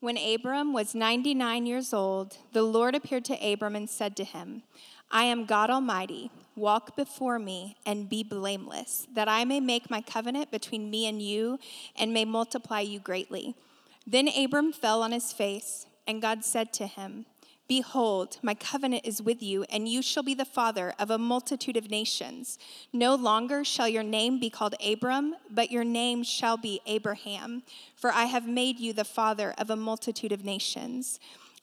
When Abram was 99 years old, the Lord appeared to Abram and said to him, I am God Almighty. Walk before me and be blameless, that I may make my covenant between me and you and may multiply you greatly. Then Abram fell on his face, and God said to him, Behold, my covenant is with you, and you shall be the father of a multitude of nations. No longer shall your name be called Abram, but your name shall be Abraham, for I have made you the father of a multitude of nations.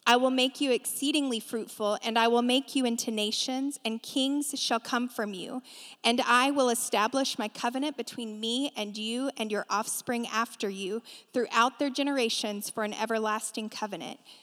I will make you exceedingly fruitful, and I will make you into nations, and kings shall come from you. And I will establish my covenant between me and you and your offspring after you throughout their generations for an everlasting covenant,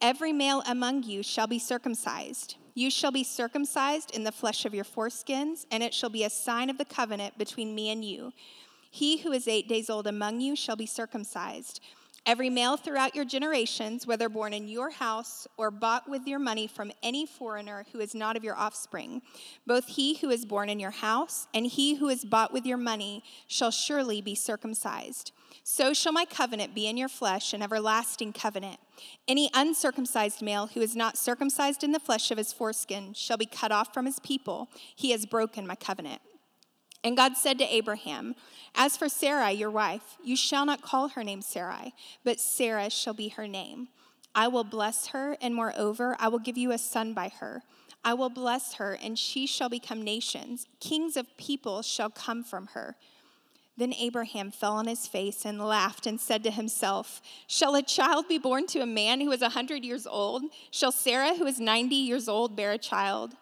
Every male among you shall be circumcised. You shall be circumcised in the flesh of your foreskins, and it shall be a sign of the covenant between me and you. He who is eight days old among you shall be circumcised. Every male throughout your generations, whether born in your house or bought with your money from any foreigner who is not of your offspring, both he who is born in your house and he who is bought with your money shall surely be circumcised. So shall my covenant be in your flesh, an everlasting covenant. Any uncircumcised male who is not circumcised in the flesh of his foreskin shall be cut off from his people. He has broken my covenant. And God said to Abraham, As for Sarai, your wife, you shall not call her name Sarai, but Sarah shall be her name. I will bless her, and moreover, I will give you a son by her. I will bless her, and she shall become nations. Kings of people shall come from her. Then Abraham fell on his face and laughed and said to himself, Shall a child be born to a man who is a hundred years old? Shall Sarah, who is ninety years old, bear a child?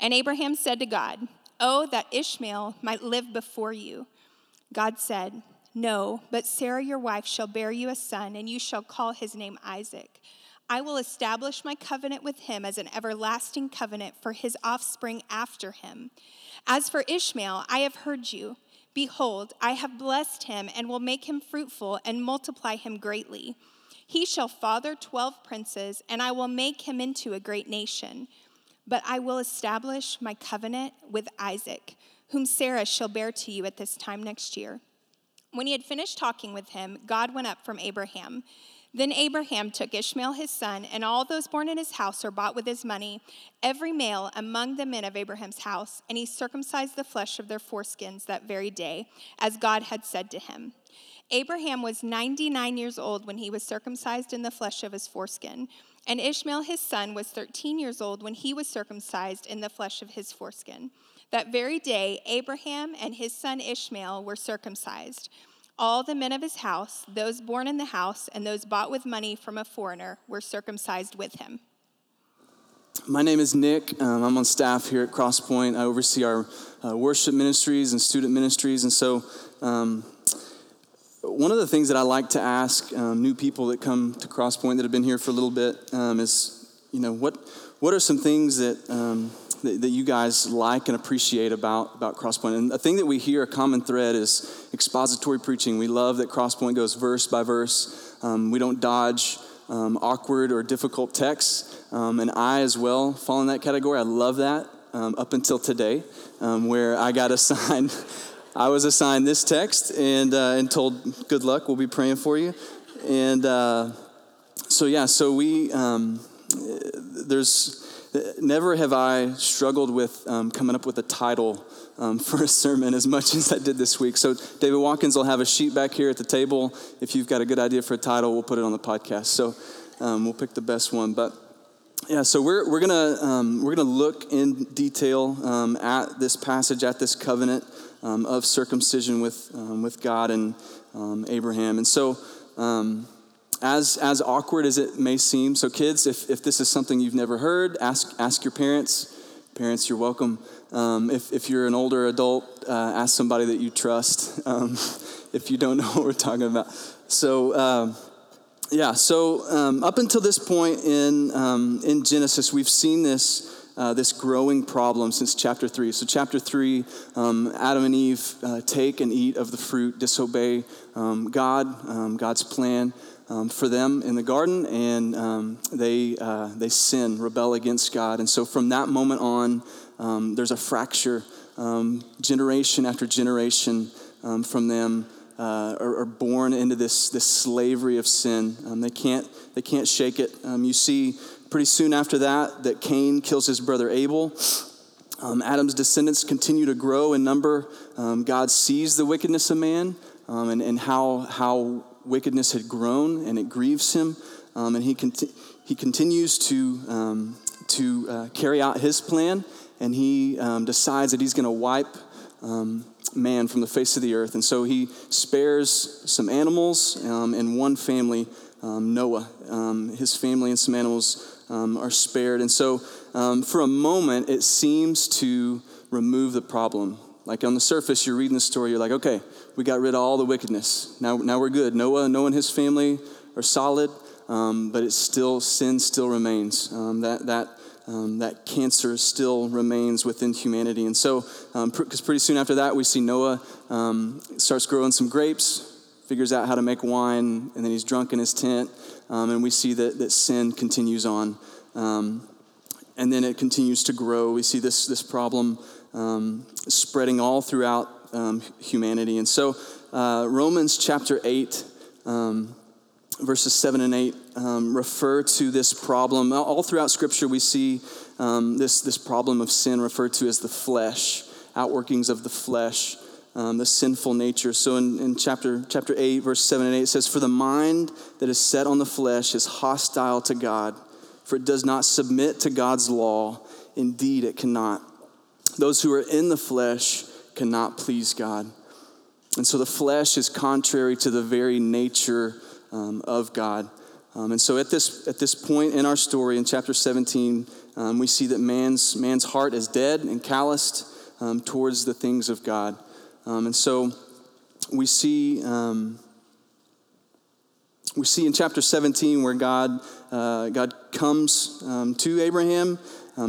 And Abraham said to God, Oh, that Ishmael might live before you. God said, No, but Sarah your wife shall bear you a son, and you shall call his name Isaac. I will establish my covenant with him as an everlasting covenant for his offspring after him. As for Ishmael, I have heard you. Behold, I have blessed him and will make him fruitful and multiply him greatly. He shall father twelve princes, and I will make him into a great nation. But I will establish my covenant with Isaac, whom Sarah shall bear to you at this time next year. When he had finished talking with him, God went up from Abraham. Then Abraham took Ishmael his son, and all those born in his house or bought with his money, every male among the men of Abraham's house, and he circumcised the flesh of their foreskins that very day, as God had said to him. Abraham was 99 years old when he was circumcised in the flesh of his foreskin. And Ishmael his son was 13 years old when he was circumcised in the flesh of his foreskin. That very day, Abraham and his son Ishmael were circumcised. All the men of his house, those born in the house, and those bought with money from a foreigner, were circumcised with him. My name is Nick. Um, I'm on staff here at Crosspoint. I oversee our uh, worship ministries and student ministries. And so, um, one of the things that I like to ask um, new people that come to Crosspoint that have been here for a little bit um, is, you know, what what are some things that, um, that, that you guys like and appreciate about about Crosspoint? And a thing that we hear a common thread is expository preaching. We love that Crosspoint goes verse by verse. Um, we don't dodge. Um, awkward or difficult texts, um, and I as well fall in that category. I love that up until today, where I got assigned I was assigned this text and, uh, and told, good luck, we'll be praying for you. And uh, so, yeah, so we, um, there's, never have I struggled with um, coming up with a title um, for a sermon as much as I did this week. So, David Watkins will have a sheet back here at the table. If you've got a good idea for a title, we'll put it on the podcast. So, um, we'll pick the best one. But yeah, so we're, we're gonna um, we're gonna look in detail um, at this passage, at this covenant um, of circumcision with, um, with God and um, Abraham. And so, um, as, as awkward as it may seem, so kids, if, if this is something you've never heard, ask, ask your parents. Parents, you're welcome. Um, if, if you're an older adult, uh, ask somebody that you trust if you don't know what we're talking about. So, Yeah, so up until this point in, in Genesis, we've seen this. Uh, this growing problem since chapter 3. So, chapter 3, um, Adam and Eve uh, take and eat of the fruit, disobey um, God, um, God's plan um, for them in the garden, and um, they, uh, they sin, rebel against God. And so, from that moment on, there's a fracture, generation after generation from them uh, are, are, born into this, this slavery of sin. Um, they, can't, they can't shake it. Um, you see pretty soon after that that Cain kills his brother Abel. Um, Adam's descendants continue to grow in number. Um, God sees the wickedness of man um, and, and how, how wickedness had grown, and it grieves him. Um, and he, conti- he continues to, to uh, carry out his plan, and he decides that he's going to wipe um, man from the face of the earth. And so he spares some animals um, and one family, um, Noah. Um, his family and some animals um, are spared. And so um, for a moment, it seems to remove the problem. Like on the surface, you're reading the story, you're like, okay, we got rid of all the wickedness. Now, now we're good. Noah, Noah and his family are solid, but it's still, sin still remains. that, that um, that cancer still remains within humanity. And so, because um, pr- pretty soon after that, we see Noah um, starts growing some grapes, figures out how to make wine, and then he's drunk in his tent. Um, and we see that, that sin continues on. Um, and then it continues to grow. We see this, this problem um, spreading all throughout humanity. And so, uh, Romans chapter 8 verses 7 and 8 um, refer to this problem. All throughout Scripture, we see um, this, this problem of sin referred to as the flesh, outworkings of the flesh, um, the sinful nature. So in, in chapter, chapter 8, verse 7 and 8, it says, For the mind that is set on the flesh is hostile to God, for it does not submit to God's law. Indeed, it cannot. Those who are in the flesh cannot please God. And so the flesh is contrary to the very nature um, of God. Um, and so at this, at this point in our story, in chapter 17, um, we see that man's, man's heart is dead and calloused um, towards the things of God. Um, and so we see, um, we see in chapter 17 where God, uh, God comes to Abraham,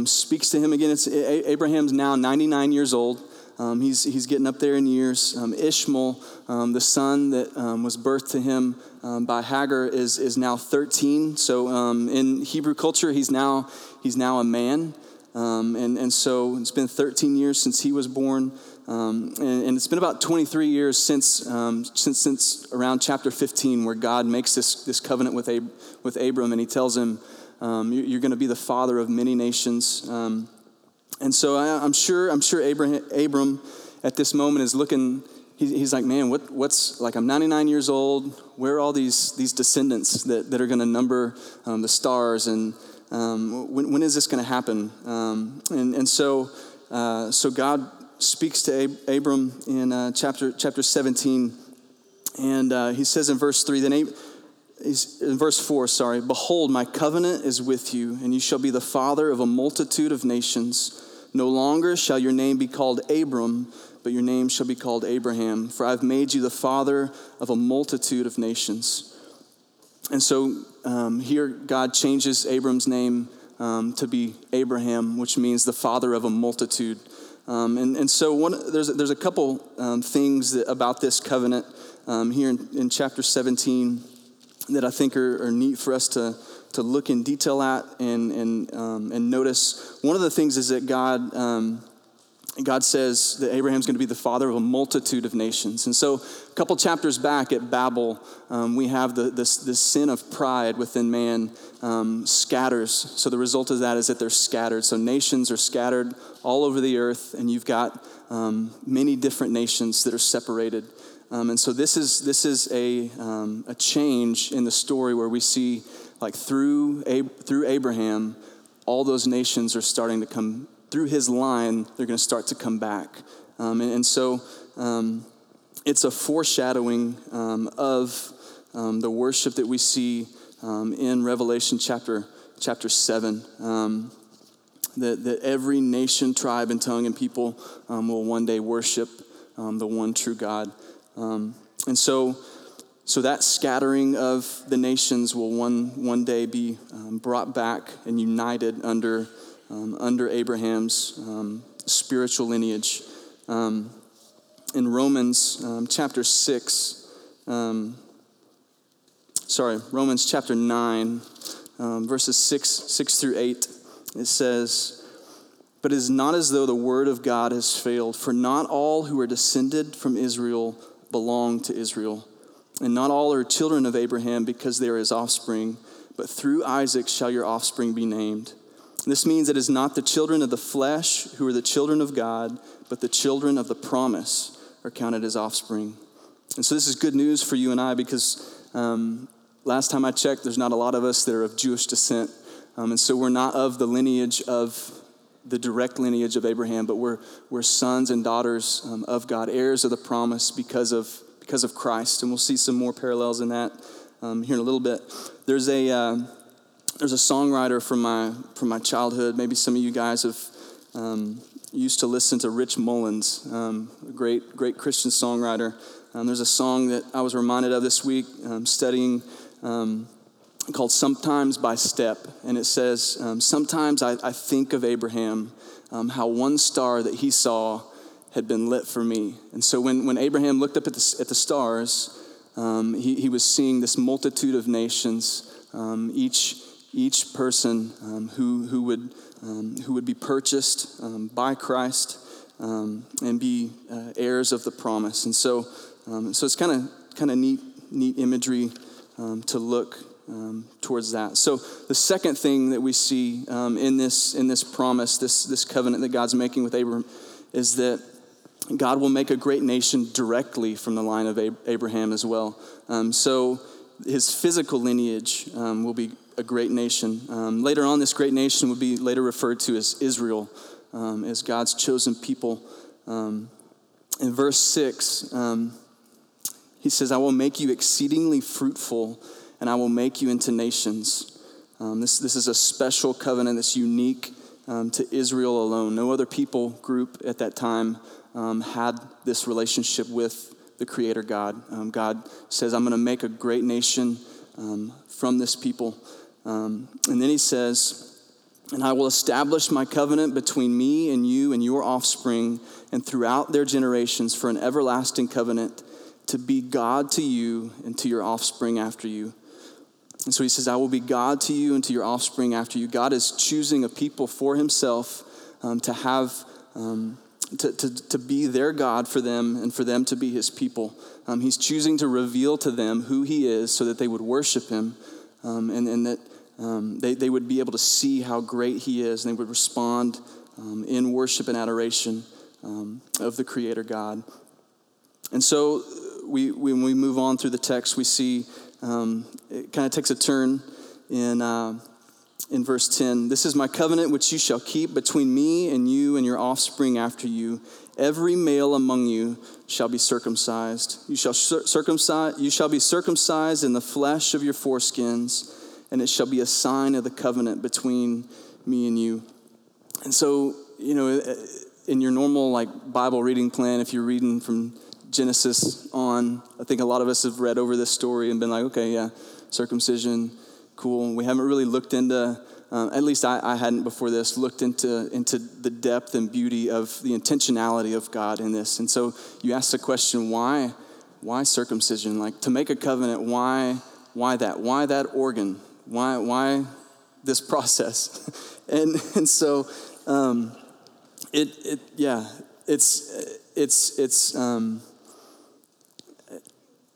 speaks to him again. It's, Abraham's now 99 years old. Um, he's, he's getting up there in years. Um, Ishmael, um, the son that um, was birthed to him um, by Hagar, is, is now 13. So um, in Hebrew culture, he's now, he's now a man. and, and so it's been 13 years since he was born. And, and, it's been about 23 years since, since, since around chapter 15, where God makes this, this covenant with, Ab- with Abram, and he tells him, You're going to be the father of many nations. And so I, am sure, I'm sure Abraham, Abram at this moment is looking, he, he's like, man, what, what's, like I'm 99 years old, where are all these, these descendants that, that are gonna number um, the stars and um, when, when is this gonna happen? Um, and, and so, uh, so God speaks to Ab- Abram in uh, chapter, chapter 17 and uh, he says in verse 3, then Ab- in verse 4, sorry, behold, my covenant is with you, and you shall be the father of a multitude of nations. No longer shall your name be called Abram, but your name shall be called Abraham, for I've made you the father of a multitude of nations. And so um, here, God changes Abram's name um, to be Abraham, which means the father of a multitude. Um, and, and so one, there's, there's a couple um, things that, about this covenant um, here in, in chapter 17 that I think are, are neat for us to to look in detail at and, and, um, and notice. One of the things is that God, God says that Abraham's going to be the father of a multitude of nations. And so, a couple chapters back at Babel, um, we have the, this, this sin of pride within man um, scatters. So, the result of that is that they're scattered. So, nations are scattered all over the earth, and you've got um, many different nations that are separated. Um, and so, this is, this is a, um, a change in the story where we see like through, through Abraham, all those nations are starting to come, through his line, they're going to start to come back. Um, and, and, so um, it's a foreshadowing um, of um, the worship that we see um, in Revelation chapter, chapter 7. Um, that, that every nation, tribe, and tongue and people will one day worship the one true God. and so So that scattering of the nations will one, one day be brought back and united under, um, under Abraham's um, spiritual lineage. Um, in Romans um, chapter 6, um, sorry, Romans chapter 9, verses 6, 6 through 8, it says, But it is not as though the word of God has failed, for not all who are descended from Israel belong to Israel. And not all are children of Abraham because they are his offspring, but through Isaac shall your offspring be named. This means it is not the children of the flesh who are the children of God, but the children of the promise are counted as offspring. And so this is good news for you and I because um, last time I checked, there's not a lot of us that are of Jewish descent. Um, and so we're not of the lineage of the direct lineage of Abraham, but we're, we're sons and daughters um, of God, heirs of the promise because of because of Christ. And we'll see some more parallels in that um, here in a little bit. There's a, uh, there's a songwriter from my, from my childhood. Maybe some of you guys have um, used to listen to Rich Mullins, um, a great, great Christian songwriter. Um, there's a song that I was reminded of this week um, studying um, called Sometimes by Step. And it says, Sometimes I, I, think of Abraham, how one star that he saw had been lit for me. And so when, when Abraham looked up at the, at the stars, um, he, he was seeing this multitude of nations, um, each, each person um, who, who, would, um, who would be purchased um, by Christ um, and be uh, heirs of the promise. And so, so it's kind of kind of neat, neat imagery to look towards that. So the second thing that we see in this in this promise, this this covenant that God's making with Abraham, is that God will make a great nation directly from the line of Abraham as well. Um, so his physical lineage um, will be a great nation. Um, later on, this great nation would be later referred to as Israel, um, as God's chosen people. Um, in verse 6, um, he says, I will make you exceedingly fruitful, and I will make you into nations. this, this is a special covenant that's unique to Israel alone. No other people group at that time um, had this relationship with the Creator God. Um, God says, I'm going to make a great nation um, from this people. Um, and then he says, and I will establish my covenant between me and you and your offspring and throughout their generations for an everlasting covenant to be God to you and to your offspring after you. And so he says, I will be God to you and to your offspring after you. God is choosing a people for himself um, to have um, to, to, to be their God for them and for them to be his people. Um, he's choosing to reveal to them who he is so that they would worship him um, and, and that um, they, they would be able to see how great he is and they would respond um, in worship and adoration um, of the Creator God. And so we, when we move on through the text, we see um, it kind of takes a turn in. Uh, in verse 10 This is my covenant which you shall keep between me and you and your offspring after you. Every male among you shall be circumcised. You shall circumcise, you shall be circumcised in the flesh of your foreskins, and it shall be a sign of the covenant between me and you. And so, you know, in your normal like Bible reading plan, if you're reading from Genesis on, I think a lot of us have read over this story and been like, okay, yeah, circumcision, cool. We haven't really looked into, um, at least I, I, hadn't before this, looked into, into the depth and beauty of the intentionality of God in this. And so you ask the question, why, why circumcision? Like to make a covenant, why, why that? Why that organ? Why, why this process? and, and so um, it, it, yeah, it's, it's, it's, um,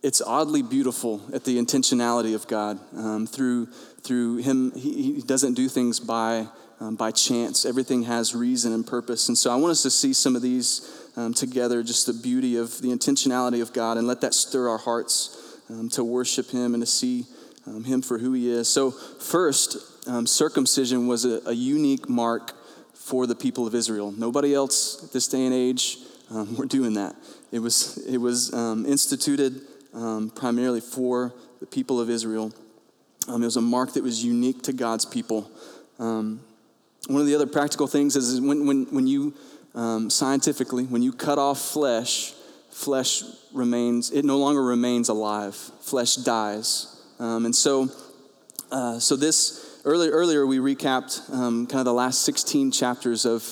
it's oddly beautiful at the intentionality of God. Um, through, through Him, He, he doesn't do things by, um, by chance. Everything has reason and purpose. And so I want us to see some of these um, together, just the beauty of the intentionality of God, and let that stir our hearts um, to worship Him and to see um, Him for who He is. So, first, um, circumcision was a, a, unique mark for the people of Israel. Nobody else at this day and age were doing that. It was, it was instituted um, primarily for the people of Israel. Um, it was a mark that was unique to God's people. Um, one of the other practical things is, when, when, when you um, scientifically, when you cut off flesh flesh remains, it no longer remains alive. Flesh dies. Um, and so, uh, so this, earlier, earlier we recapped um, kind of the last 16 chapters of,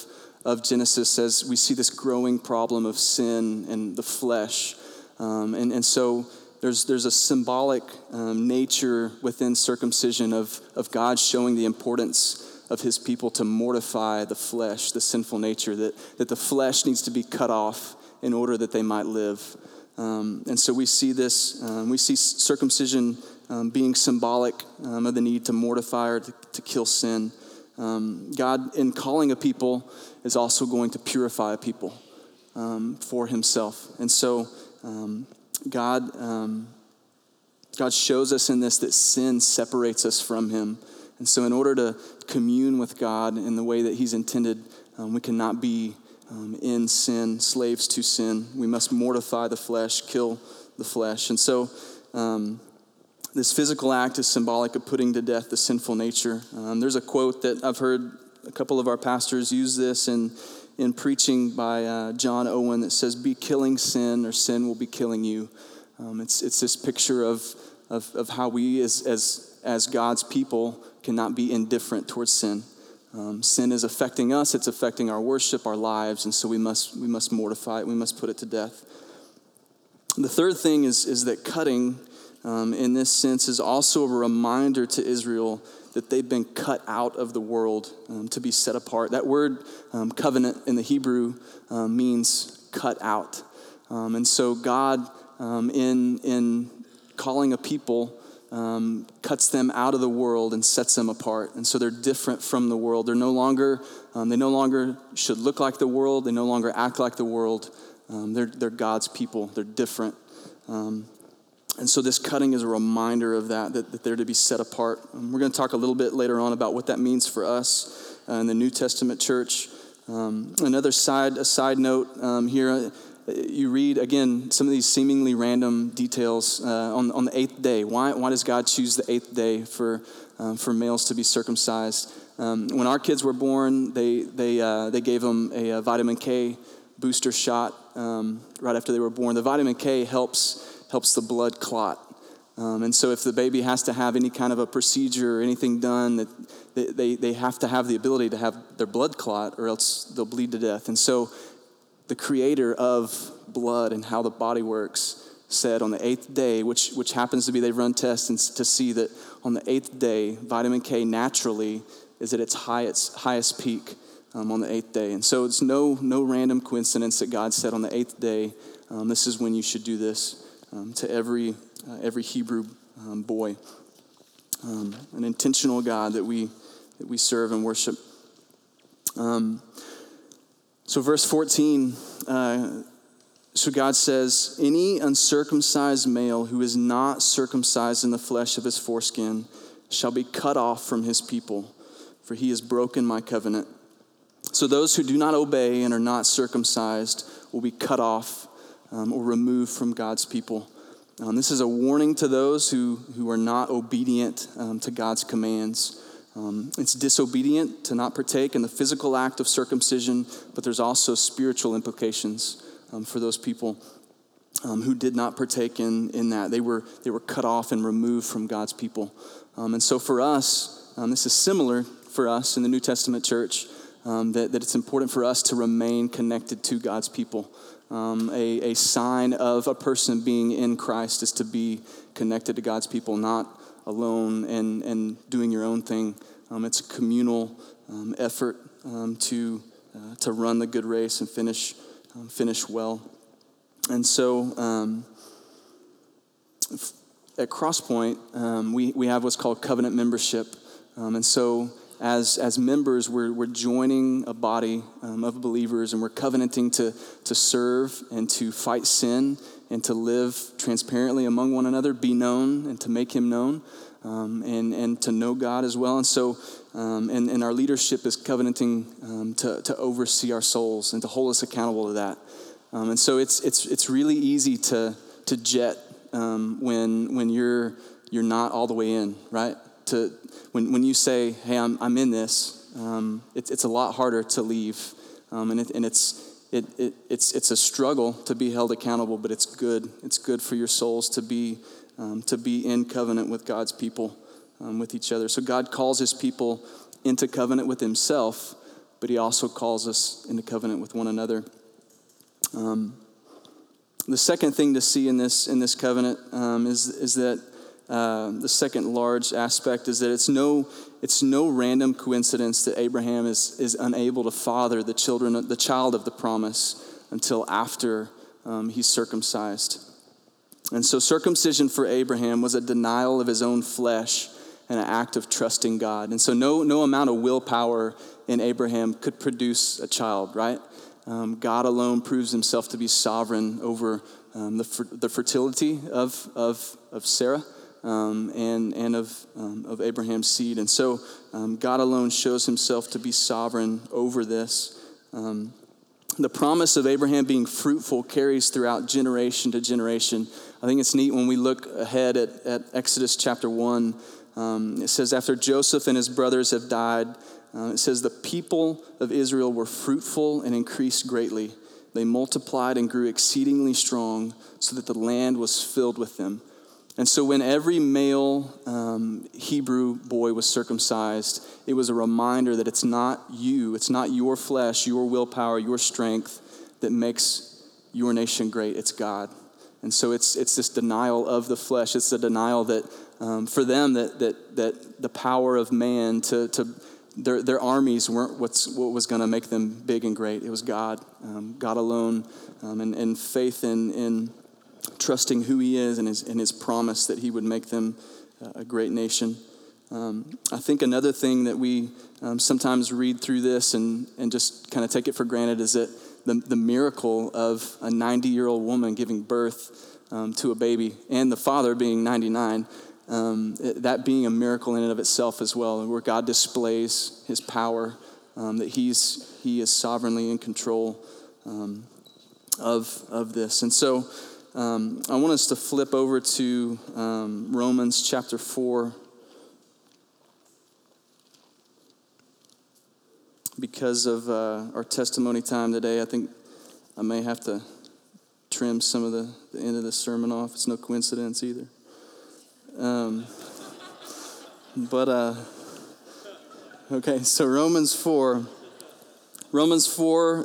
of Genesis as we see this growing problem of sin and the flesh. Um, and, and so there's, there's a symbolic um, nature within circumcision of, of God showing the importance of his people to mortify the flesh, the sinful nature, that, that the flesh needs to be cut off in order that they might live. Um, and so we see this, um, we see circumcision um, being symbolic um, of the need to mortify or to, to kill sin. Um, God, in calling a people, is also going to purify a people um, for himself. And so God, God shows us in this that sin separates us from him. And so, in order to commune with God in the way that He's intended, um, we cannot be um, in sin, slaves to sin. We must mortify the flesh, kill the flesh. And so, um, this physical act is symbolic of putting to death the sinful nature. Um, there's a quote that I've heard a couple of our pastors use this in, in preaching by uh, John Owen that says, Be killing sin, or sin will be killing you. Um, it's, it's this picture of, of, of how we, as, as, as God's people, cannot be indifferent towards sin. Um, sin is affecting us, it's affecting our worship, our lives, and so we must, we must mortify it, we must put it to death. The third thing is, is that cutting, um, in this sense, is also a reminder to Israel that they've been cut out of the world um, to be set apart. That word um, covenant in the Hebrew um, means cut out. Um, and so, God, in, in calling a people, um, cuts them out of the world and sets them apart. And so they're different from the world. They're no longer, um, they no longer should look like the world. They no longer act like the world. Um, they're, they're God's people. They're different. Um, and so this cutting is a reminder of that, that, that they're to be set apart. Um, we're going to talk a little bit later on about what that means for us uh, in the New Testament church. Um, another side, a side note here you read again some of these seemingly random details uh, on, on the eighth day. Why, why does God choose the eighth day for, um, for males to be circumcised? Um, when our kids were born, they, they, uh, they gave them a, a, vitamin K booster shot um, right after they were born. The vitamin K helps, helps the blood clot. Um, and so, if the baby has to have any kind of a procedure or anything done, that they, they, have to have the ability to have their blood clot, or else they'll bleed to death. And so, the creator of blood and how the body works, said on the eighth day, which, which happens to be they've run tests and to see that on the eighth day, vitamin K naturally is at its highest, highest peak um, on the eighth day. And so it's no, no random coincidence that God said on the eighth day, um, this is when you should do this um, to every, uh, every Hebrew um, boy. Um, an intentional God that we, that we serve and worship. Um, so, verse 14, uh, so God says, Any uncircumcised male who is not circumcised in the flesh of his foreskin shall be cut off from his people, for he has broken my covenant. So, those who do not obey and are not circumcised will be cut off um, or removed from God's people. Um, this is a warning to those who, who are not obedient um, to God's commands. Um, it's disobedient to not partake in the physical act of circumcision, but there's also spiritual implications um, for those people um, who did not partake in, in that. They were, they were cut off and removed from God's people. And so for us, this is similar for us in the New Testament church, um, that, that it's important for us to remain connected to God's people. A, a sign of a person being in Christ is to be connected to God's people, not alone and, and doing your own thing. Um, it's a communal um, effort um, to, uh, to run the good race and finish, um, finish well. And so um, at Crosspoint, um, we, we have what's called covenant membership. and so as, as members, we're, we're joining a body of believers and we're covenanting to, to serve and to fight sin and to live transparently among one another, be known and to make him known, um, and, and to know God as well. And so, um, and, and our leadership is covenanting um, to, to oversee our souls and to hold us accountable to that. Um, and so it's, it's, it's really easy to, to jet um, when, when you're, you're not all the way in, right? To, when, when you say, hey, I'm, I'm in this, um, it's, it's a lot harder to leave. and, it, and it's, it, it, it's, it's a struggle to be held accountable, but it's good. It's good for your souls to be, um, to be in covenant with God's people, um, with each other. So God calls his people into covenant with himself, but he also calls us into covenant with one another. Um, the second thing to see in this, in this covenant um, is, is that uh, the second large aspect is that it's no, it's no random coincidence that Abraham is, is unable to father the children, the child of the promise until after um, he's circumcised. And so, circumcision for Abraham was a denial of his own flesh and an act of trusting God. And so, no, no amount of willpower in Abraham could produce a child, right? Um, God alone proves himself to be sovereign over um, the, the fertility of, of, of Sarah um, and, and of, um, of Abraham's seed. And so um, God alone shows himself to be sovereign over this. Um, the promise of Abraham being fruitful carries throughout generation to generation. I think it's neat when we look ahead at, at Exodus chapter 1. Um, it says, After Joseph and his brothers have died, uh, it says, The people of Israel were fruitful and increased greatly. They multiplied and grew exceedingly strong, so that the land was filled with them. And so, when every male um, Hebrew boy was circumcised, it was a reminder that it's not you, it's not your flesh, your willpower, your strength that makes your nation great. It's God. And so, it's, it's this denial of the flesh. It's the denial that, um, for them, that, that, that the power of man to, to their, their armies weren't what's, what was going to make them big and great. It was God, um, God alone, um, and, and faith in, in trusting who he is and his, and his promise that he would make them a great nation. Um, I think another thing that we um, sometimes read through this and, and just kind of take it for granted is that the, the miracle of a 90 year old woman giving birth um, to a baby and the father being 99, um, it, that being a miracle in and of itself as well, where God displays his power, um, that he's, he is sovereignly in control um, of, of this. And so, um, I want us to flip over to um, Romans chapter 4. Because of uh, our testimony time today, I think I may have to trim some of the, the end of the sermon off. It's no coincidence either. Um, but, uh, okay, so Romans 4. Romans 4.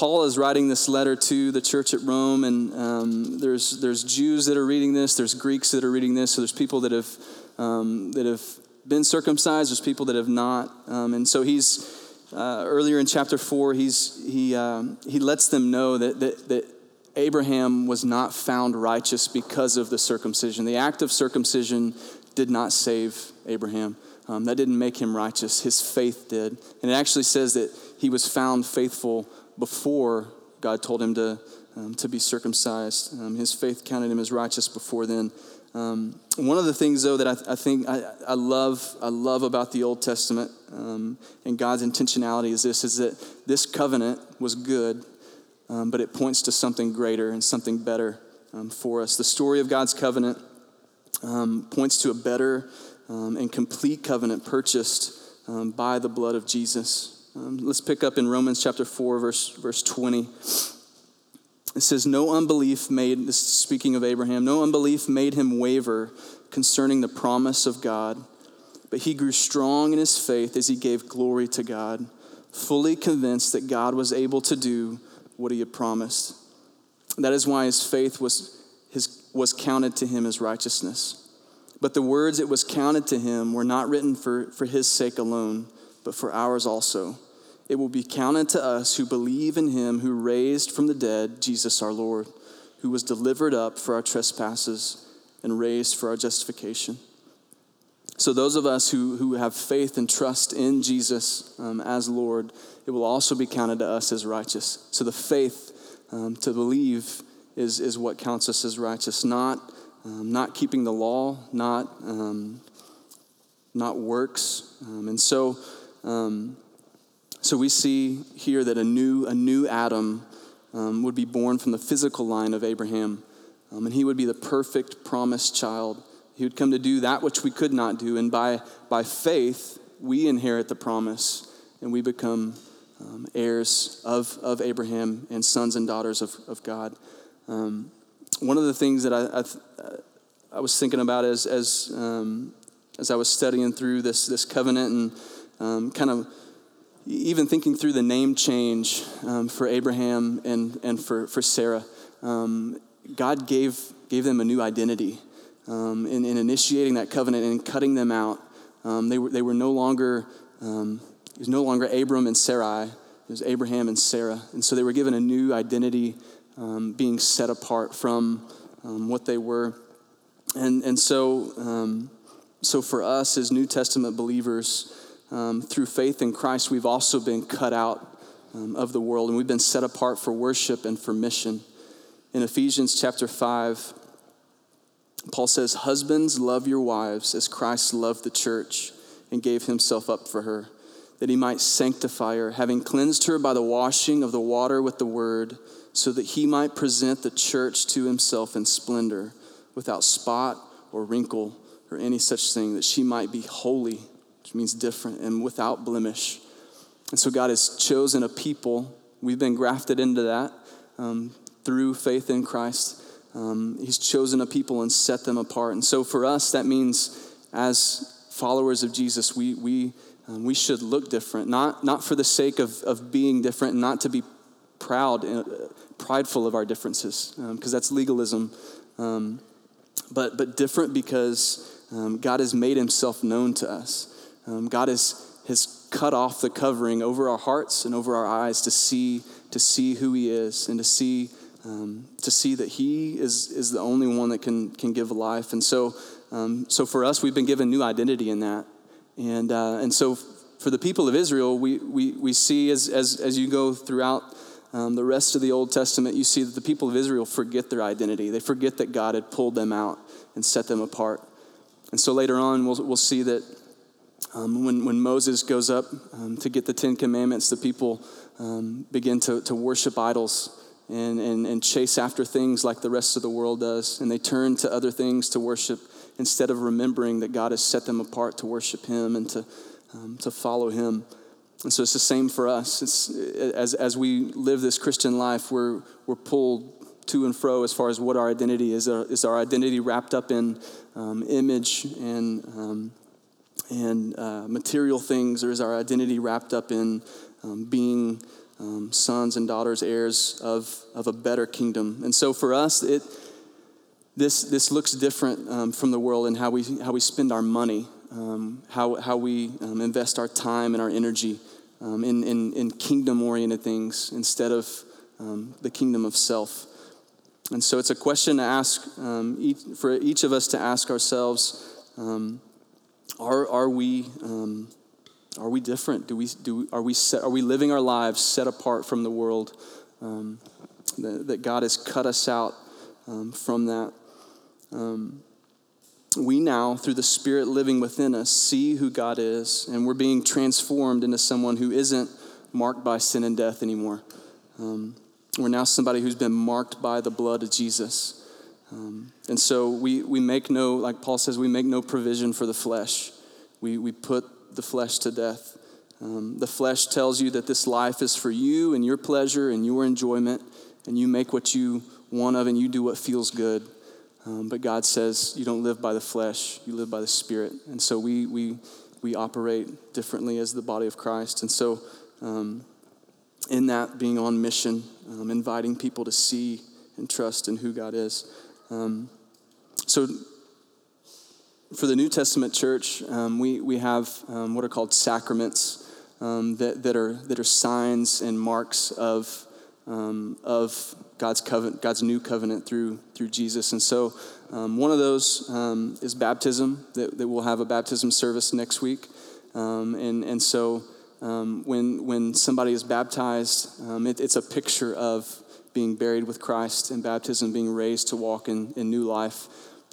Paul is writing this letter to the church at Rome, and um, there's, there's Jews that are reading this, there's Greeks that are reading this, so there's people that have, um, that have been circumcised, there's people that have not. Um, and so he's, uh, earlier in chapter 4, he's, he, um, he lets them know that, that, that Abraham was not found righteous because of the circumcision. The act of circumcision did not save Abraham. Um, that didn't make him righteous. His faith did. And it actually says that he was found faithful before God told him to, um, to be circumcised. Um, his faith counted him as righteous before then. Um, one of the things, though, that I, I think I, I, love, I love about the Old Testament um, and God's intentionality is this: is that this covenant was good, um, but it points to something greater and something better um, for us. The story of God's covenant points to a better and complete covenant purchased by the blood of Jesus. Um, let's pick up in Romans chapter 4, verse, verse 20. It says, No unbelief made, this speaking of Abraham, no unbelief made him waver concerning the promise of God, but he grew strong in his faith as he gave glory to God, fully convinced that God was able to do what he had promised. That is why his faith was, his, was counted to him as righteousness. But the words it was counted to him were not written for, for his sake alone but for ours also. It will be counted to us who believe in him who raised from the dead Jesus our Lord, who was delivered up for our trespasses and raised for our justification. So, those of us who, who have faith and trust in Jesus um, as Lord, it will also be counted to us as righteous. So, the faith um, to believe is, is what counts us as righteous, not, um, not keeping the law, not, um, not works. Um, and so, um, so we see here that a new, a new Adam um, would be born from the physical line of Abraham, um, and he would be the perfect promised child. He would come to do that which we could not do, and by, by faith, we inherit the promise and we become um, heirs of, of Abraham and sons and daughters of, of God. Um, one of the things that I, I, I was thinking about as, as, um, as I was studying through this, this covenant and um, kind of even thinking through the name change um, for Abraham and, and for, for Sarah, um, God gave, gave them a new identity um, in, in, initiating that covenant and cutting them out. Um, they, were, they were no longer, um, it was no longer Abram and Sarai, it was Abraham and Sarah. And so they were given a new identity, um, being set apart from what they were. And, and so, so for us as New Testament believers, um, through faith in Christ, we've also been cut out um, of the world and we've been set apart for worship and for mission. In Ephesians chapter 5, Paul says, Husbands, love your wives as Christ loved the church and gave himself up for her, that he might sanctify her, having cleansed her by the washing of the water with the word, so that he might present the church to himself in splendor, without spot or wrinkle or any such thing, that she might be holy which means different and without blemish. And so God has chosen a people. We've been grafted into that um, through faith in Christ. Um, he's chosen a people and set them apart. And so for us, that means as followers of Jesus, we, we, um, we should look different, not, not for the sake of, of being different, and not to be proud, uh, prideful of our differences, because um, that's legalism, um, but, but different because um, God has made himself known to us. Um, God has, has cut off the covering over our hearts and over our eyes to see, to see who He is and to see, um, to see that He is, is the only one that can, can give life. And so, um, so for us, we've been given new identity in that. And, uh, and so for the people of Israel, we, we, we see as, as, as you go throughout um, the rest of the Old Testament, you see that the people of Israel forget their identity. They forget that God had pulled them out and set them apart. And so later on, we'll, we'll see that um, when, when Moses goes up um, to get the Ten Commandments, the people um, begin to, to worship idols and, and, and chase after things like the rest of the world does. And they turn to other things to worship instead of remembering that God has set them apart to worship Him and to, um, to follow Him. And so it's the same for us. It's, as, as we live this Christian life, we're, we're pulled to and fro as far as what our identity is. Is our identity wrapped up in um, image and um, and uh, material things, or is our identity wrapped up in um, being um, sons and daughters, heirs of, of a better kingdom? And so for us, it, this, this looks different um, from the world in how we, how we spend our money, um, how, how we um, invest our time and our energy um, in, in, in kingdom oriented things instead of the kingdom of self. And so it's a question to ask each, for each of us to ask ourselves. Are, are we um, are we different? Do we, do, are, we set, are we living our lives set apart from the world? Um, that, that, God has cut us out um, from that. Um, we now, through the Spirit living within us, see who God is, and we're being transformed into someone who isn't marked by sin and death anymore. Um, we're now somebody who's been marked by the blood of Jesus. Um, and so we, we make no, like Paul says, we make no provision for the flesh. We, we put the flesh to death. Um, the flesh tells you that this life is for you and your pleasure and your enjoyment, and you make what you want of and you do what feels good. Um, but God says you don't live by the flesh, you live by the Spirit. And so we, we, we operate differently as the body of Christ. And so, um, in that, being on mission, um, inviting people to see and trust in who God is. Um, so, for the New Testament church, um, we, we have um, what are called sacraments um, that, that, are, that are signs and marks of, um, of God's, covenant, God's new covenant through, through Jesus. And so, um, one of those is baptism, that, that we'll have a baptism service next week. and, and so, when, when somebody is baptized, it, it's a picture of being buried with Christ and baptism being raised to walk in, in new life.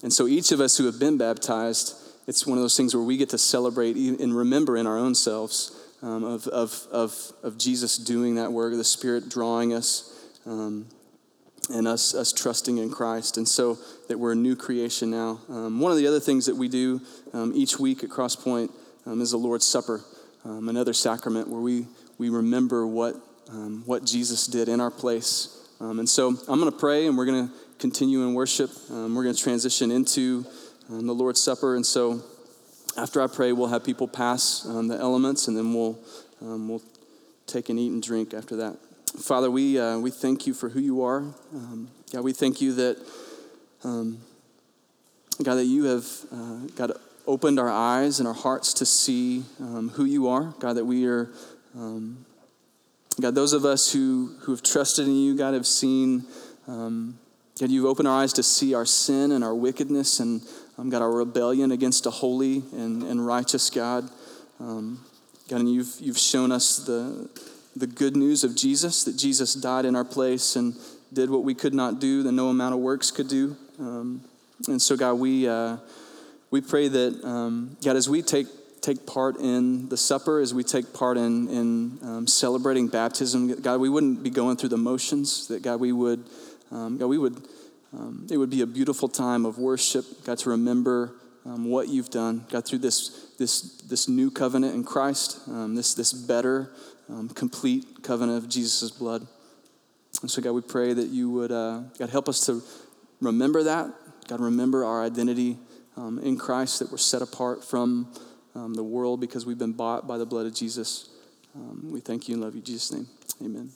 And so each of us who have been baptized, it's one of those things where we get to celebrate and remember in our own selves um, of, of, of, of Jesus doing that work, the Spirit drawing us, um, and us, us trusting in Christ. And so that we're a new creation now. Um, one of the other things that we do um, each week at Crosspoint um, is the Lord's Supper, um, another sacrament where we, we remember what, what Jesus did in our place. Um, and so I'm going to pray and we're going to continue in worship. Um, we're going to transition into um, the Lord's Supper. And so after I pray, we'll have people pass um, the elements and then we'll, um, we'll take and eat and drink after that. Father, we, uh, we thank you for who you are. Um, God, we thank you that, um, God, that you have, uh, God, opened our eyes and our hearts to see um, who you are. God, that we are, um, God, those of us who, who have trusted in you, God, have seen, um, God, you've opened our eyes to see our sin and our wickedness and, um, God, our rebellion against a holy and, and righteous God. Um, God, and you've, you've shown us the, the good news of Jesus, that Jesus died in our place and did what we could not do, that no amount of works could do. Um, and so, God, we, uh, we pray that, um, God, as we take, take part in the supper, as we take part in, in um, celebrating baptism, God, we wouldn't be going through the motions, that, God, we would, um, God, we would, um, it would be a beautiful time of worship, God, to remember um, what you've done, God, through this, this, this new covenant in Christ, um, this, this better, um, complete covenant of Jesus' blood. And so, God, we pray that you would, uh, God, help us to remember that. God, remember our identity in Christ, that we're set apart from um, the world because we've been bought by the blood of Jesus. Um, we thank you and love you in Jesus' name. Amen.